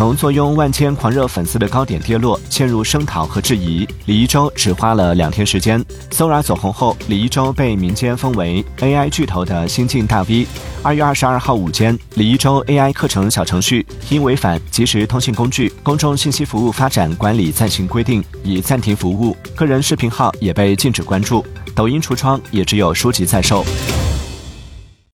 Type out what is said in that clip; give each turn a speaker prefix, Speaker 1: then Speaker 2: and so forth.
Speaker 1: 从坐拥万千狂热粉丝的高点跌落，陷入声讨和质疑，李一舟只花了两天时间。Sora 走红后，李一舟被民间封为 AI 巨头的新晋大 V。二月二十二号午间，李一舟 AI 课程小程序因违反《即时通信工具公众信息服务发展管理暂行规定》，已暂停服务，个人视频号也被禁止关注，抖音橱窗也只有书籍在售。